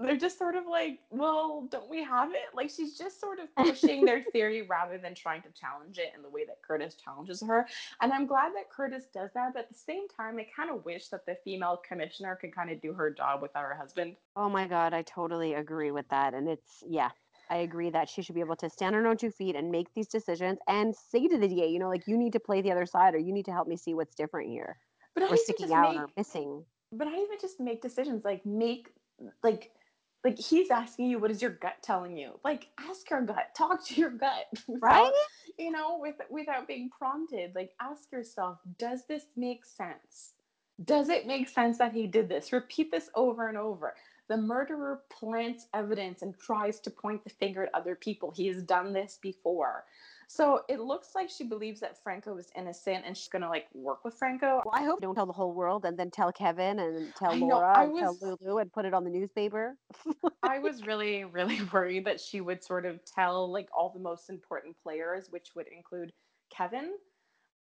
they're just sort of like, well, don't we have it? Like she's just sort of pushing their theory rather than trying to challenge it in the way that Curtis challenges her. And I'm glad that Curtis does that, but at the same time, I kind of wish that the female commissioner could kind of do her job without her husband. Oh my god, I totally agree with that. And it's yeah, I agree that she should be able to stand on her own two feet and make these decisions and say to the DA, you know, like you need to play the other side or you need to help me see what's different here. But or sticking out make, or missing. But I even just make decisions like make like like he's asking you what is your gut telling you? Like ask your gut. Talk to your gut without, right? you know with, without being prompted. Like ask yourself does this make sense? Does it make sense that he did this? Repeat this over and over. The murderer plants evidence and tries to point the finger at other people. He has done this before so it looks like she believes that Franco is innocent and she's gonna like work with Franco. Well, I hope you don't tell the whole world and then tell Kevin and tell Laura know, and was, tell Lulu and put it on the newspaper. I was really, really worried that she would sort of tell like all the most important players, which would include Kevin,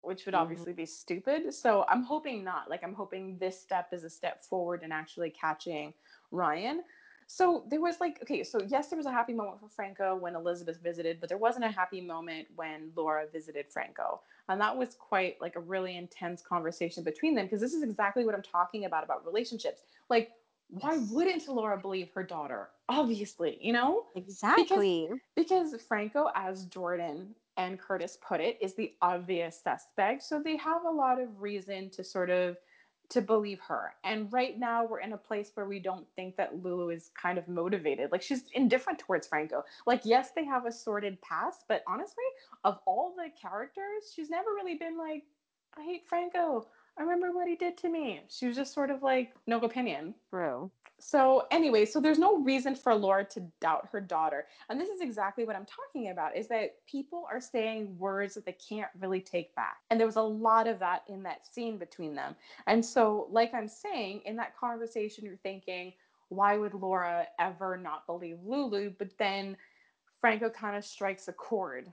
which would mm-hmm. obviously be stupid. So I'm hoping not. Like I'm hoping this step is a step forward in actually catching Ryan. So there was like, okay, so yes, there was a happy moment for Franco when Elizabeth visited, but there wasn't a happy moment when Laura visited Franco. And that was quite like a really intense conversation between them because this is exactly what I'm talking about about relationships. Like, why Yes. wouldn't Laura believe her daughter? Obviously, you know? Exactly. Because Franco, as Jordan and Curtis put it, is the obvious suspect. So they have a lot of reason to sort of to believe her. And right now we're in a place where we don't think that Lulu is kind of motivated. Like she's indifferent towards Franco. Like yes, they have a sordid past, but honestly, of all the characters, she's never really been like I hate Franco. I remember what he did to me. She was just sort of like no opinion. True. So anyway, so there's no reason for Laura to doubt her daughter. And this is exactly what I'm talking about is that people are saying words that they can't really take back. And there was a lot of that in that scene between them. And so like I'm saying, in that conversation you're thinking, why would Laura ever not believe Lulu? But then Franco kind of strikes a chord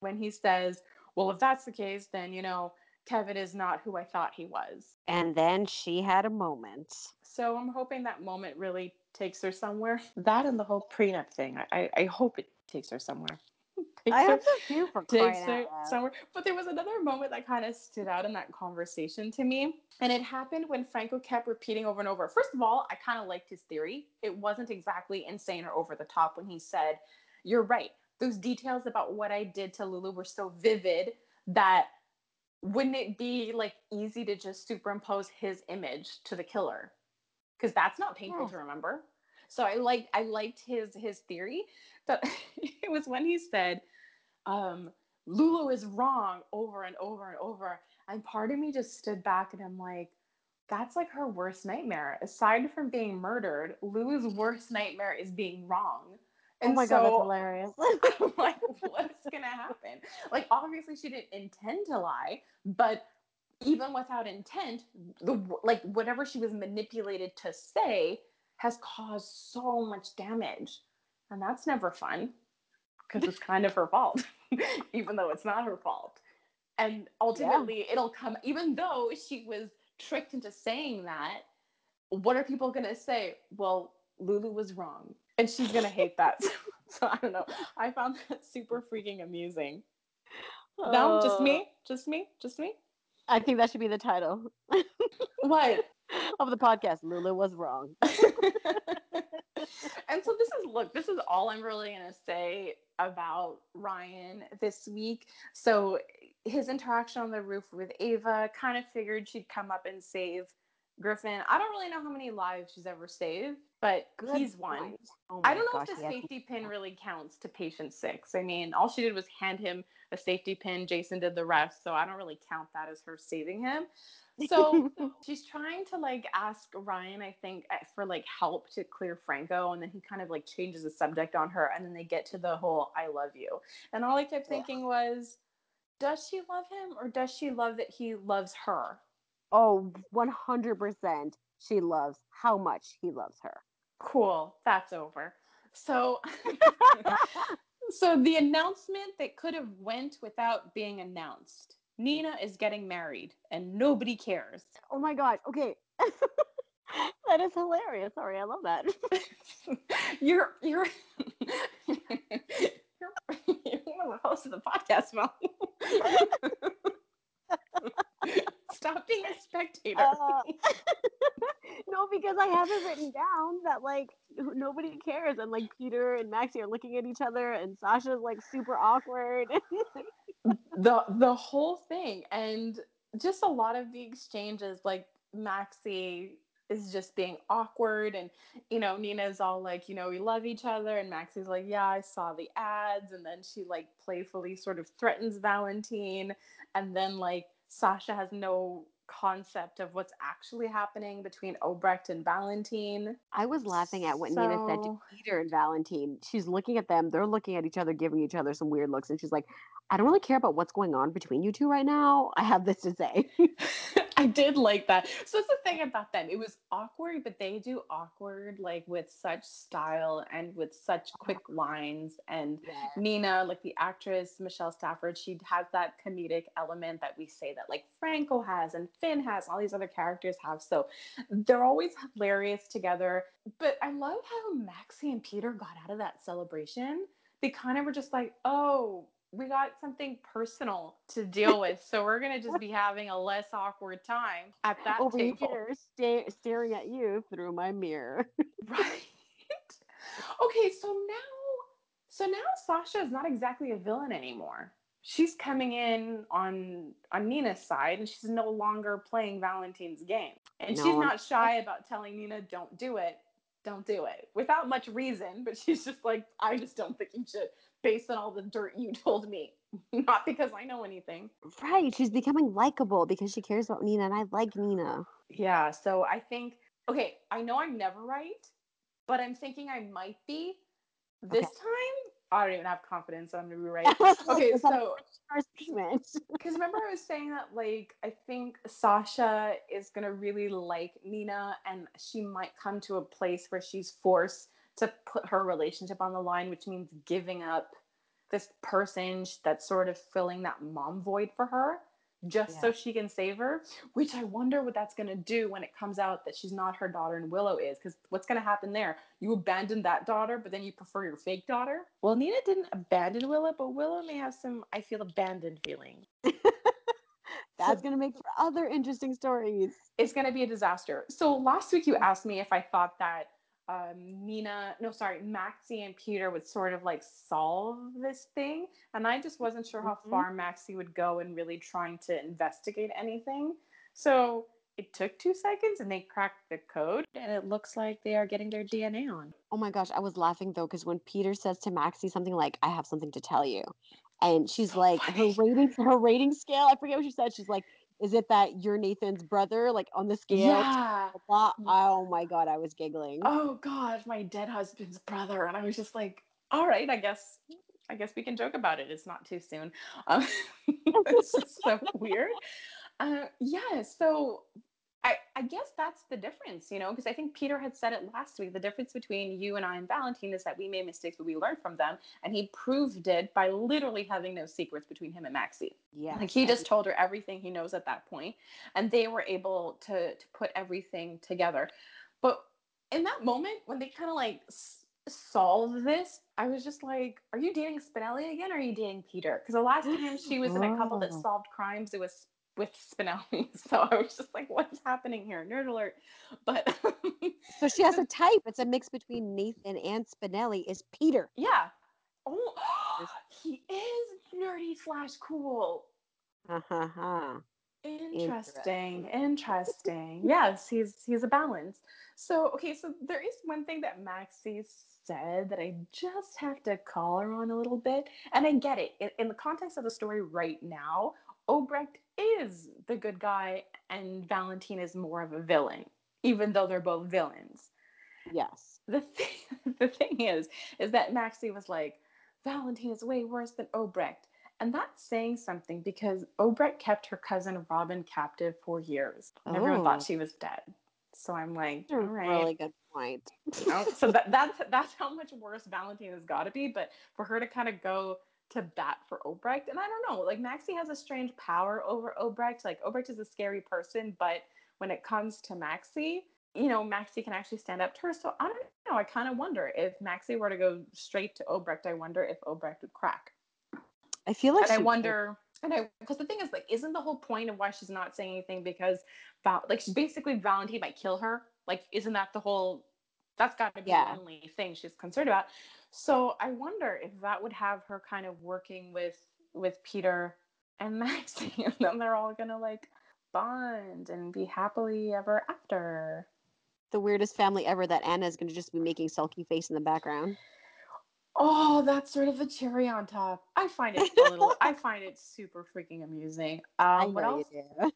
when he says, well, if that's the case, then you know, Kevin is not who I thought he was. And then she had a moment. So I'm hoping that moment really takes her somewhere. That and the whole prenup thing. I, I, I hope it takes her somewhere. Takes I her- hope so too for crying takes her loud. somewhere. But there was another moment that kind of stood out in that conversation to me. And it happened when Franco kept repeating over and over. First of all, I kind of liked his theory. It wasn't exactly insane or over the top when he said, You're right. Those details about what I did to Lulu were so vivid that wouldn't it be like easy to just superimpose his image to the killer? Because that's not painful Yes. to remember. So I like I liked his his theory, but it was when he said, um, Lulu is wrong over and over and over. And part of me just stood back and I'm like, that's like her worst nightmare. Aside from being murdered, Lulu's worst nightmare is being wrong. Oh And my god, that's so hilarious. I'm like, what's gonna happen? Like, obviously, she didn't intend to lie, but even without intent, the like whatever she was manipulated to say has caused so much damage, and that's never fun because it's kind of her fault, even though it's not her fault. And ultimately, it'll come, even though she was tricked into saying that. What are people gonna say? Well, Lulu was wrong, and she's gonna hate that. so I don't know. I found that super freaking amusing. No, just Oh, me, just me, just me. I think that should be the title What? of the podcast. Lulu was wrong. and so this is look, this is all I'm really gonna say about Ryan this week. So his interaction on the roof with Ava kind of figured she'd come up and save Griffin. I don't really know how many lives she's ever saved, but Good he's one. Oh I don't know gosh, if the safety pin really counts to patient six. I mean, all she did was hand him a safety pin. Jason did the rest, so I don't really count that as her saving him. So she's trying to like ask Ryan, I think, eh, for like help to clear Franco, and then he kind of like changes the subject on her, and then they get to the whole "I love you," and all I kept thinking was, does she love him, or does she love that he loves her? Oh, 100%. She loves how much he loves her. Cool, that's over. So. So the announcement that could have went without being announced. Nina is getting married and nobody cares. oh my god. Okay. that is hilarious. Sorry, I love that. you're you're you're, you're one of the hosts of the podcast, Mel. Stop being a spectator. Uh, no, because I have it written down that like nobody cares, and like Peter and Maxie are looking at each other, and Sasha's like super awkward. the the whole thing and just a lot of the exchanges like maxie is just being awkward and you know nina's all like you know we love each other and maxie's like yeah i saw the ads and then she like playfully sort of threatens valentine and then like sasha has no concept of what's actually happening between obrecht and valentine. I was laughing at what Nina said to Peter and Valentine. She's looking at them, they're looking at each other, giving each other some weird looks, and she's like, I don't really care about what's going on between you two right now. I have this to say. I did like that. So that's the thing about them. It was awkward, but they do awkward like with such style and with such uh-huh. quick lines. And Nina, like the actress Michelle Stafford, she has that comedic element that we say that like Franco has and Finn has, all these other characters have. So they're always hilarious together. But I love how Maxie and Peter got out of that celebration. They kind of were just like, oh, we got something personal to deal with, so we're gonna just be having a less awkward time at that Over table. here, sta- staring at you through my mirror. Right. okay, so now so now Sasha is not exactly a villain anymore. She's coming in on on Nina's side and she's no longer playing Valentine's game. And No, she's not shy about telling Nina don't do it. Don't do it. Without much reason, but she's just like I just don't think you should based on all the dirt you told me. not because I know anything. right. She's becoming likable because she cares about Nina, and I like Nina. Yeah, so I think okay, I know I'm never right, but I'm thinking I might be. This Okay. time, I don't even have confidence that I'm gonna be right. Okay, so because remember I was saying that like I think Sasha is gonna really like Nina, and she might come to a place where she's forced to put her relationship on the line, which means giving up this person that's sort of filling that mom void for her just so she can save her which i wonder what that's going to do when it comes out that she's not her daughter and willow is because what's going to happen there you abandon that daughter but then you prefer your fake daughter well nina didn't abandon willow but willow may have some i feel abandoned feeling That's gonna make for other interesting stories. it's going to be a disaster. So last week you asked me if I thought that um, Nina, no, sorry, Maxie and Peter would sort of like solve this thing, and I just wasn't sure how Mhm. far Maxie would go in really trying to investigate anything. So it took two seconds, and they cracked the code, and it looks like they are getting their DNA on. Oh my gosh, I was laughing though because when Peter says to Maxie something like, "I have something to tell you," and she's So like, funny. her rating, her rating scale. I forget what she said. She's like, "Is it that you're Nathan's brother?" Like on the scale. Yeah. blah. Oh my god, I was giggling. Oh God, my dead husband's brother, and I was just like, all right, I guess. I guess we can joke about it. It's not too soon. Um, it's just so weird. Uh, yeah, so I, I guess that's the difference, you know, because I think Peter had said it last week. The difference between you and I and Valentine is that we made mistakes, but we learned from them. And he proved it by literally having no secrets between him and Maxie. Yeah. Like he just told her everything he knows at that point, and they were able to to put everything together. But in that moment, when they kind of like s- solved this, I was just like, "Are you dating Spinelli again? Or are you dating Peter?" Because the last time she was in a couple that Oh. solved crimes, it was with Spinelli. So I was just like, "What's happening here?" Nerd alert. But So she has a type. It's a mix between Nathan and Spinelli. Is Peter? yeah. Oh, he is nerdy slash cool. Ha ha ha. Interesting, interesting. Yes, he's he's a balance. So okay, so there is one thing that Maxie said that I just have to call her on a little bit, and I get it. In, in the context of the story right now, Obrecht is the good guy, and Valentine is more of a villain, even though they're both villains. Yes. The thing, the thing is, is that Maxie was like, Valentine is way worse than Obrecht. And that's saying something because Obrecht kept her cousin Robin captive for years. Everyone Oh. thought she was dead. So I'm like, all really good point. Oh, so that, that's that's how much worse Valentine has got to be. But for her to kind of go to bat for Obrecht, and I don't know, like Maxie has a strange power over Obrecht. Like Obrecht is a scary person, but when it comes to Maxie, you know, Maxie can actually stand up to her. So I don't know. I kind of wonder if Maxie were to go straight to Obrecht, I wonder if Obrecht would crack. I feel like and I would. wonder, and I because the thing is, like, isn't the whole point of why she's not saying anything because, Val, like, she's basically Valentine might kill her. Like, isn't that the whole? That's got to be Yeah. the only thing she's concerned about. So I wonder if that would have her kind of working with with Peter and Maxie, and then they're all gonna like bond and be happily ever after. the weirdest family ever that Anna is going to just be making sulky face in the background. Oh, that's sort of a cherry on top. I find it a little. I find it super freaking amusing. Um, I what else? you do.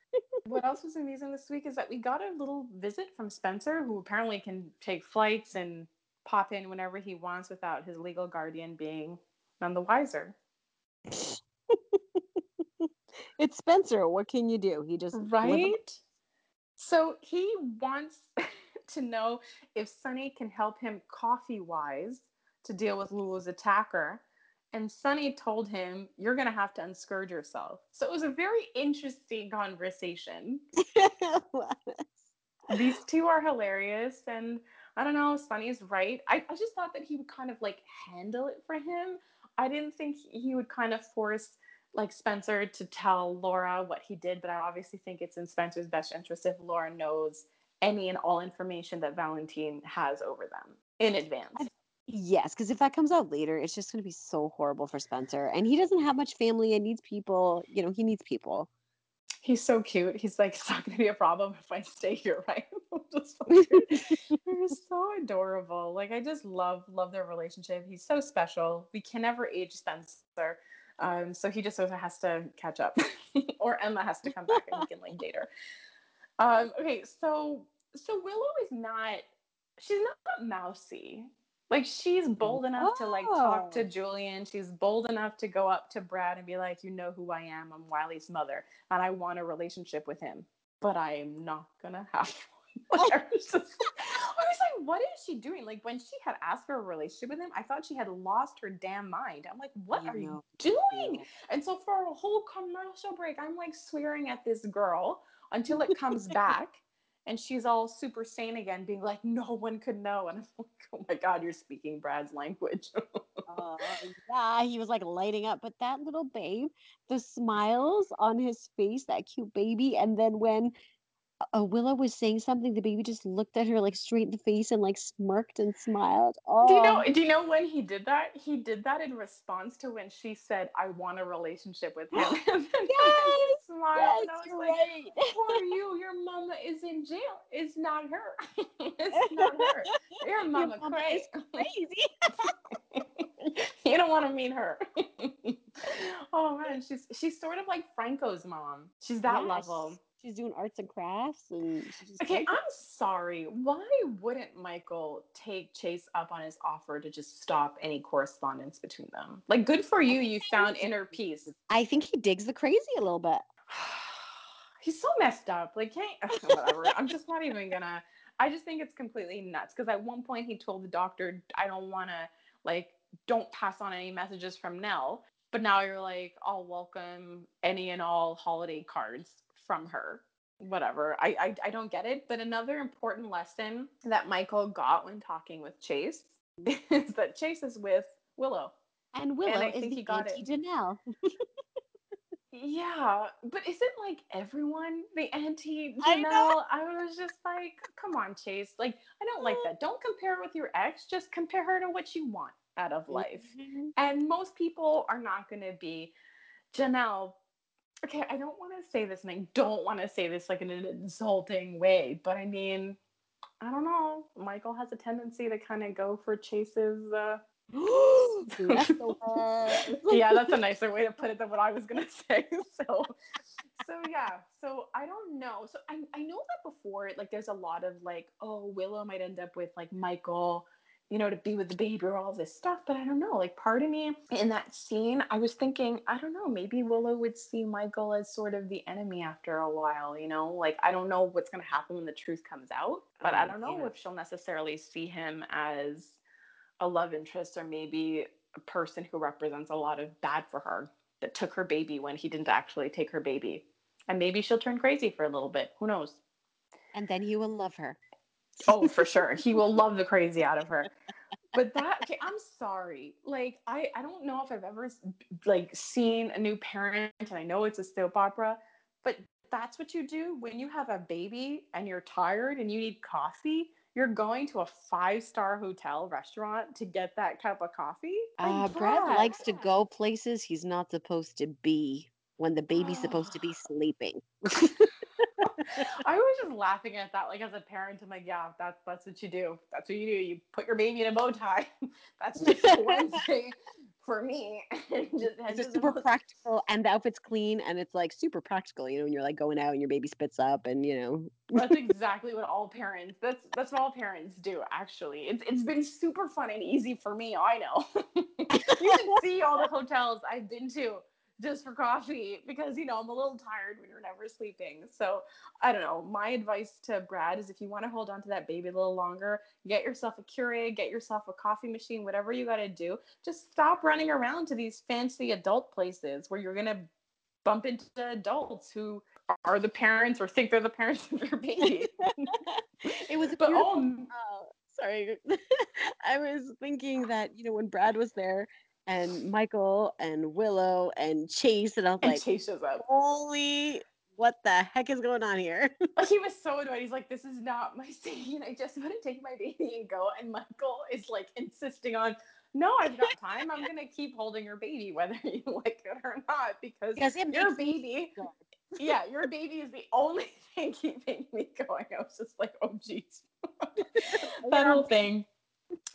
What else was amazing this week is that we got a little visit from Spencer, who apparently can take flights and pop in whenever he wants without his legal guardian being none the wiser. it's Spencer. What can you do? He just Right? So he wants to know if Sonny can help him coffee wise to deal with Lulu's attacker. And Sonny told him, You're going to have to unscourge yourself. So it was a very interesting conversation. These two are hilarious. And I don't know, Sonny's right. I, I just thought that he would kind of like handle it for him. I didn't think he would kind of force like Spencer to tell Laura what he did, but I obviously think it's in Spencer's best interest if Laura knows any and all information that Valentine has over them in advance. Yes, because if that comes out later, it's just going to be so horrible for Spencer. And he doesn't have much family and needs people. You know, he needs people. He's so cute. He's like, it's not going to be a problem if I stay here, right? just They're so adorable. Like, I just love, love their relationship. He's so special. We can never age Spencer. Um, so he just sort of has to catch up, or Emma has to come back and we can like date her. Um, okay, so so Willow is not. She's not mousy. Like she's bold enough oh. to like talk to. Julian. She's bold enough to go up to Brad and be like, "You know who I am. I'm Wiley's mother, and I want a relationship with him, but I am not gonna have one." I was just, I was like, "What is she doing?" Like when she had asked for a relationship with him, I thought she had lost her damn mind. I'm like, "What you are know. you doing?" And so for a whole commercial break, I'm like swearing at this girl until it comes back and she's all super sane again, being like, no one could know. And I'm like, oh my God, you're speaking Brad's language. uh, yeah, he was like lighting up. But that little babe, the smiles on his face, that cute baby. And then when uh, Willow was saying something, the baby just looked at her like straight in the face and like smirked and smiled. Oh. Do you know? Do you know when he did that? He did that in response to when she said, "I want a relationship with him." yes, smiled. Yes, and I was like, right. "Who are you? Your mama is in jail. It's not her. it's not her. Your mama, Your mama crazy. crazy. you don't want to meet her." oh man, she's she's sort of like Franco's mom. She's that yes. level she's doing arts and crafts and okay i'm sorry. Why wouldn't michael take chase up on his offer to just stop any correspondence between them? Like good for you you found inner peace. I think he digs the crazy a little bit. He's so messed up. Like can't whatever. I'm just not even gonna i just think it's completely nuts because at one point he told the doctor i don't want to like don't pass on any messages from nell. But now you're like i'll welcome any and all holiday cards from her whatever. I, I i don't get it but another important lesson that michael got when talking with chase is that chase is with willow. And willow and I is think he got it. Janelle. Yeah but isn't like everyone the anti janelle? I, I was just like come on chase. Like i don't like that. Don't compare with your ex just compare her to what you want out of life. Mm-hmm. and most people are not going to be janelle okay, I don't want to say this and I don't want to say this like in an insulting way, but I mean, I don't know. Michael has a tendency to kind of go for Chase's uh yeah, that's a nicer way to put it than what I was gonna say. So so yeah, so I don't know. So I, I know that before, like there's a lot of like, oh, Willow might end up with like Michael you know, to be with the baby or all this stuff. But I don't know. Like part of me in that scene, I was thinking, I don't know, maybe Willow would see Michael as sort of the enemy after a while, you know? Like I don't know what's gonna happen when the truth comes out, but oh, I don't know yeah. if she'll necessarily see him as a love interest or maybe a person who represents a lot of bad for her that took her baby when he didn't actually take her baby. And maybe she'll turn crazy for a little bit. Who knows? And then he will love her oh, for sure. He will love the crazy out of her. But that okay, I'm sorry. Like I I don't know if I've ever like seen a new parent and I know it's a soap opera, but that's what you do when you have a baby and you're tired and you need coffee. You're going to a five star hotel restaurant to get that cup of coffee. Uh, Brad likes to go places he's not supposed to be when the baby's supposed to be sleeping. I was just laughing at that, like as a parent. I'm like, yeah, that's that's what you do. That's what you do. You put your baby in a bow tie. that's just Wednesday for me. just, it's super most... practical, and the outfit's clean, and it's like super practical. You know, when you're like going out and your baby spits up, and you know. that's exactly what all parents. That's that's what all parents do. Actually, it's it's been super fun and easy for me. I know. you can see all the hotels I've been to just for coffee because, you know, I'm a little tired when you're never sleeping. So I don't know. My advice to Brad is if you want to hold on to that baby a little longer, get yourself a Keurig, get yourself a coffee machine, whatever you got to do. Just stop running around to these fancy adult places where you're going to bump into adults who are the parents or think they're the parents of your baby. it was a but oh, oh, sorry. I was thinking that, you know, when Brad was there and Michael and Willow and Chase, and I was and like, Chase shows up. holy, what the heck is going on here? Like, he was so annoyed. He's like, "This is not my scene. I just want to take my baby and go." And Michael is like insisting on, "No, I've got time. I'm gonna keep holding your baby, whether you like it or not, because Because your baby, yeah, your baby is the only thing keeping me going." I was just like, "Oh, jeez." that whole thing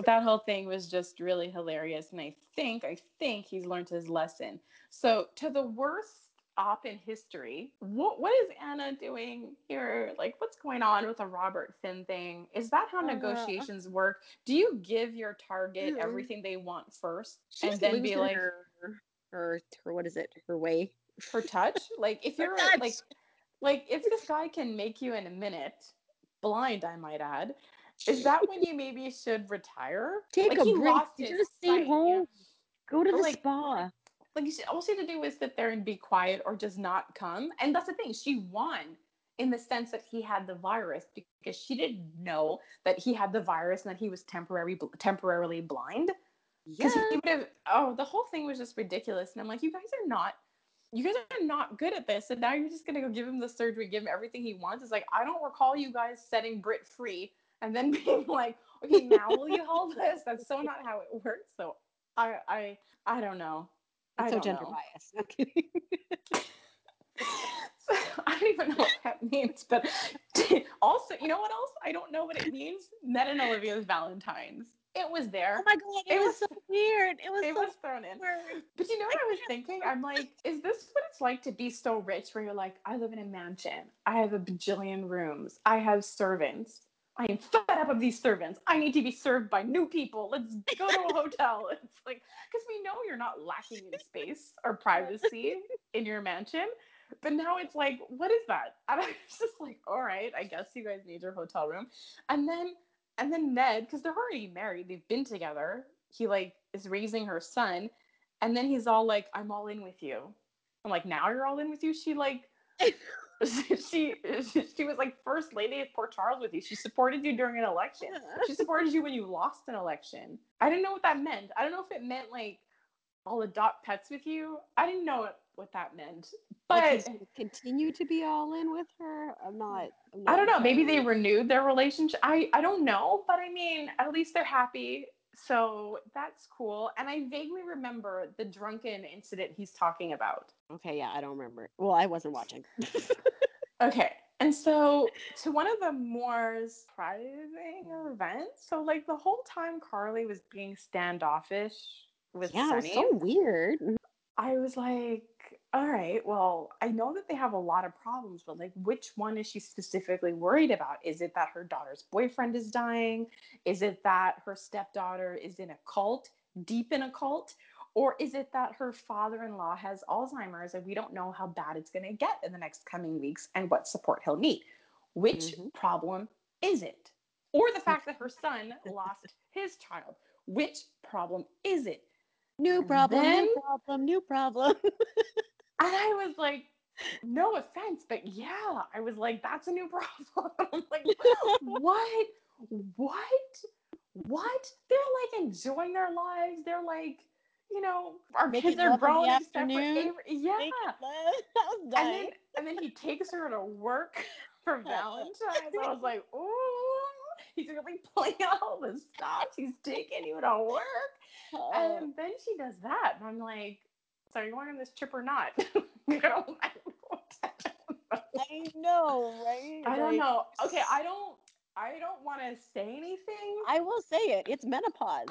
that whole thing was just really hilarious and i think i think he's learned his lesson so to the worst op in history what what is anna doing here like what's going on with the robert finn thing is that how Uh, negotiations work do you give your target Mm. everything they want first and then be like her, her, her, what is it? Her way. Her touch like if you're touch. like like if this guy can make you in a minute blind i might add is that when you maybe should retire Take like a break. lost You his should sight, you know? Go to Or, the like- spa. like you should, all she had to do was sit there and be quiet or just not come and that's the thing she won in the sense that he had the virus because she didn't know that he had the virus and that he was temporary temporarily blind Yeah. because he would have oh the whole thing was just ridiculous and i'm like you guys are not you guys are not good at this and now you're just gonna go give him the surgery give him everything he wants it's like i don't recall you guys setting brit free and then being like okay now will you hold this that's so not how it works so i i i don't know It's I so gender know. biased. Kidding. So, I don't even know what that means, but also, you know what else? I don't know what it means. Ned and Olivia's Valentine's. It was there. oh my god, it, It was, was- so weird. It was it so was thrown in. weird. But you know what I was thinking? I'm like, is this what it's like to be so rich where you're like, I live in a mansion. I have a bajillion rooms. I have servants. I am fed up of these servants. I need to be served by new people. Let's go to a hotel. It's like, because we know you're not lacking in space or privacy in your mansion. But now it's like, what is that? And I was just like, all right, I guess you guys need your hotel room. And then, and then Ned, because they're already married, they've been together. He like is raising her son, and then he's all like, "I'm all in with you." I'm like, "Now you're all in with you?" She like, she she was like first lady of Port Charles with you. She supported you during an election. She supported you when you lost an election. I didn't know what that meant. I don't know if it meant like I'll adopt pets with you. I didn't know what, what that meant. But like continue to be all in with her. I'm not. I'm not I don't know. Maybe they renewed their relationship. I I don't know, but I mean, at least they're happy. So that's cool. And I vaguely remember the drunken incident he's talking about. Okay, yeah, I don't remember. Well, I wasn't watching. Okay. And so to one of the more surprising events, so like the whole time Carly was being standoffish with yeah, Sonny, so weird. Mm-hmm. I was like, all right, well, I know that they have a lot of problems, but like, which one is she specifically worried about? Is it that her daughter's boyfriend is dying? Is it that her stepdaughter is in a cult, deep in a cult? Or is it that her father in law has Alzheimer's and we don't know how bad it's going to get in the next coming weeks and what support he'll need? Which Mhm. problem is it? Or the fact that her son lost his child? Which problem is it? New problem, then- new problem, new problem. And I was like, no offense, but yeah, I was like, that's a new problem. I'm like, what? What? What? They're like enjoying their lives. They're like, you know, our Making kids are love in the grown afternoon. Avery. Yeah. Make. That was And then, and then he takes her to work for Valentine's. I was like, ooh, he's really playing all the stops. He's taking you to work. Oh, And then she does that. And I'm like, so are you going on this trip or not? I I know, right? I don't know. Okay, I don't I don't want to say anything I will say it. It's menopause.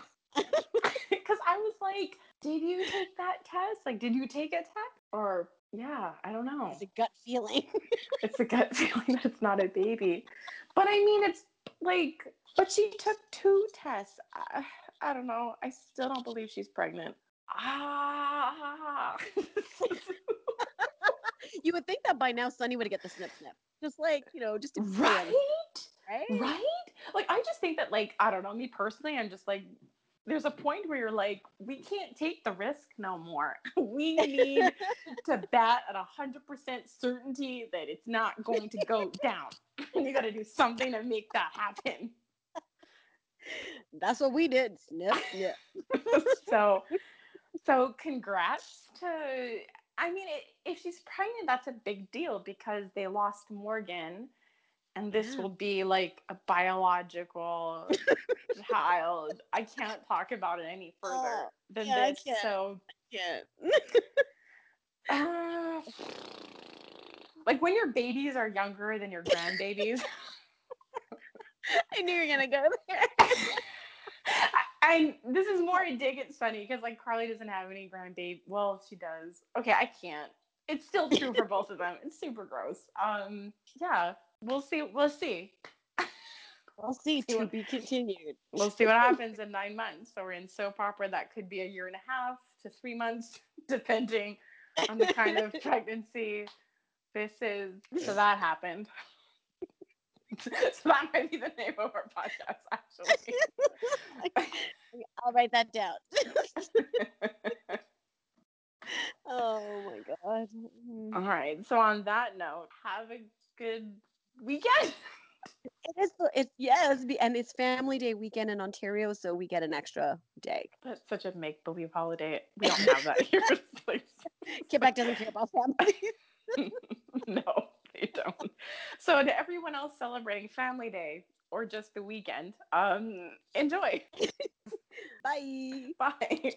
because I was like, did you take that test? Like, did you take a test? Or yeah, I don't know. It's a gut feeling. It's a gut feeling that it's not a baby. But I mean, it's like, but she took two tests. I, I don't know. I still don't believe she's pregnant. ah. you would think that by now Sonny would get the snip snip. Just like, you know, just right? right? Right? Like I just think that like I don't know, me personally, I'm just like there's a point where you're like, we can't take the risk no more. we need to bet at 100% certainty that it's not going to go down. you got to do something to make that happen. That's what we did. Snip, snip. so, so congrats to. I mean, it, if she's pregnant, that's a big deal because they lost Morgan, and this will be like a biological child. I can't talk about it any further Oh, than yeah, this. So, Yeah. uh, like when your babies are younger than your grandbabies. I knew you were gonna go there. I, I this is more a dig at Sonny because like Carly doesn't have any grandbaby. Well, she does. Okay, I can't. It's still true for both of them. It's super gross. Um, yeah, we'll see. We'll see. We'll see. To be continued. We'll see what happens in nine months. So we're in soap opera. That could be a year and a half to three months, depending on the kind of pregnancy this is. So that happened. so that might be the name of our podcast, actually. I'll write that down. oh my god. All right. So on that note, have a good weekend. It is. It's yes, and it's Family Day weekend in Ontario, so we get an extra day. That's such a make believe holiday. We don't have that here. Like- Quebec doesn't care about family. no, they don't. So to everyone else celebrating Family Day or just the weekend, um, enjoy. Bye. Bye.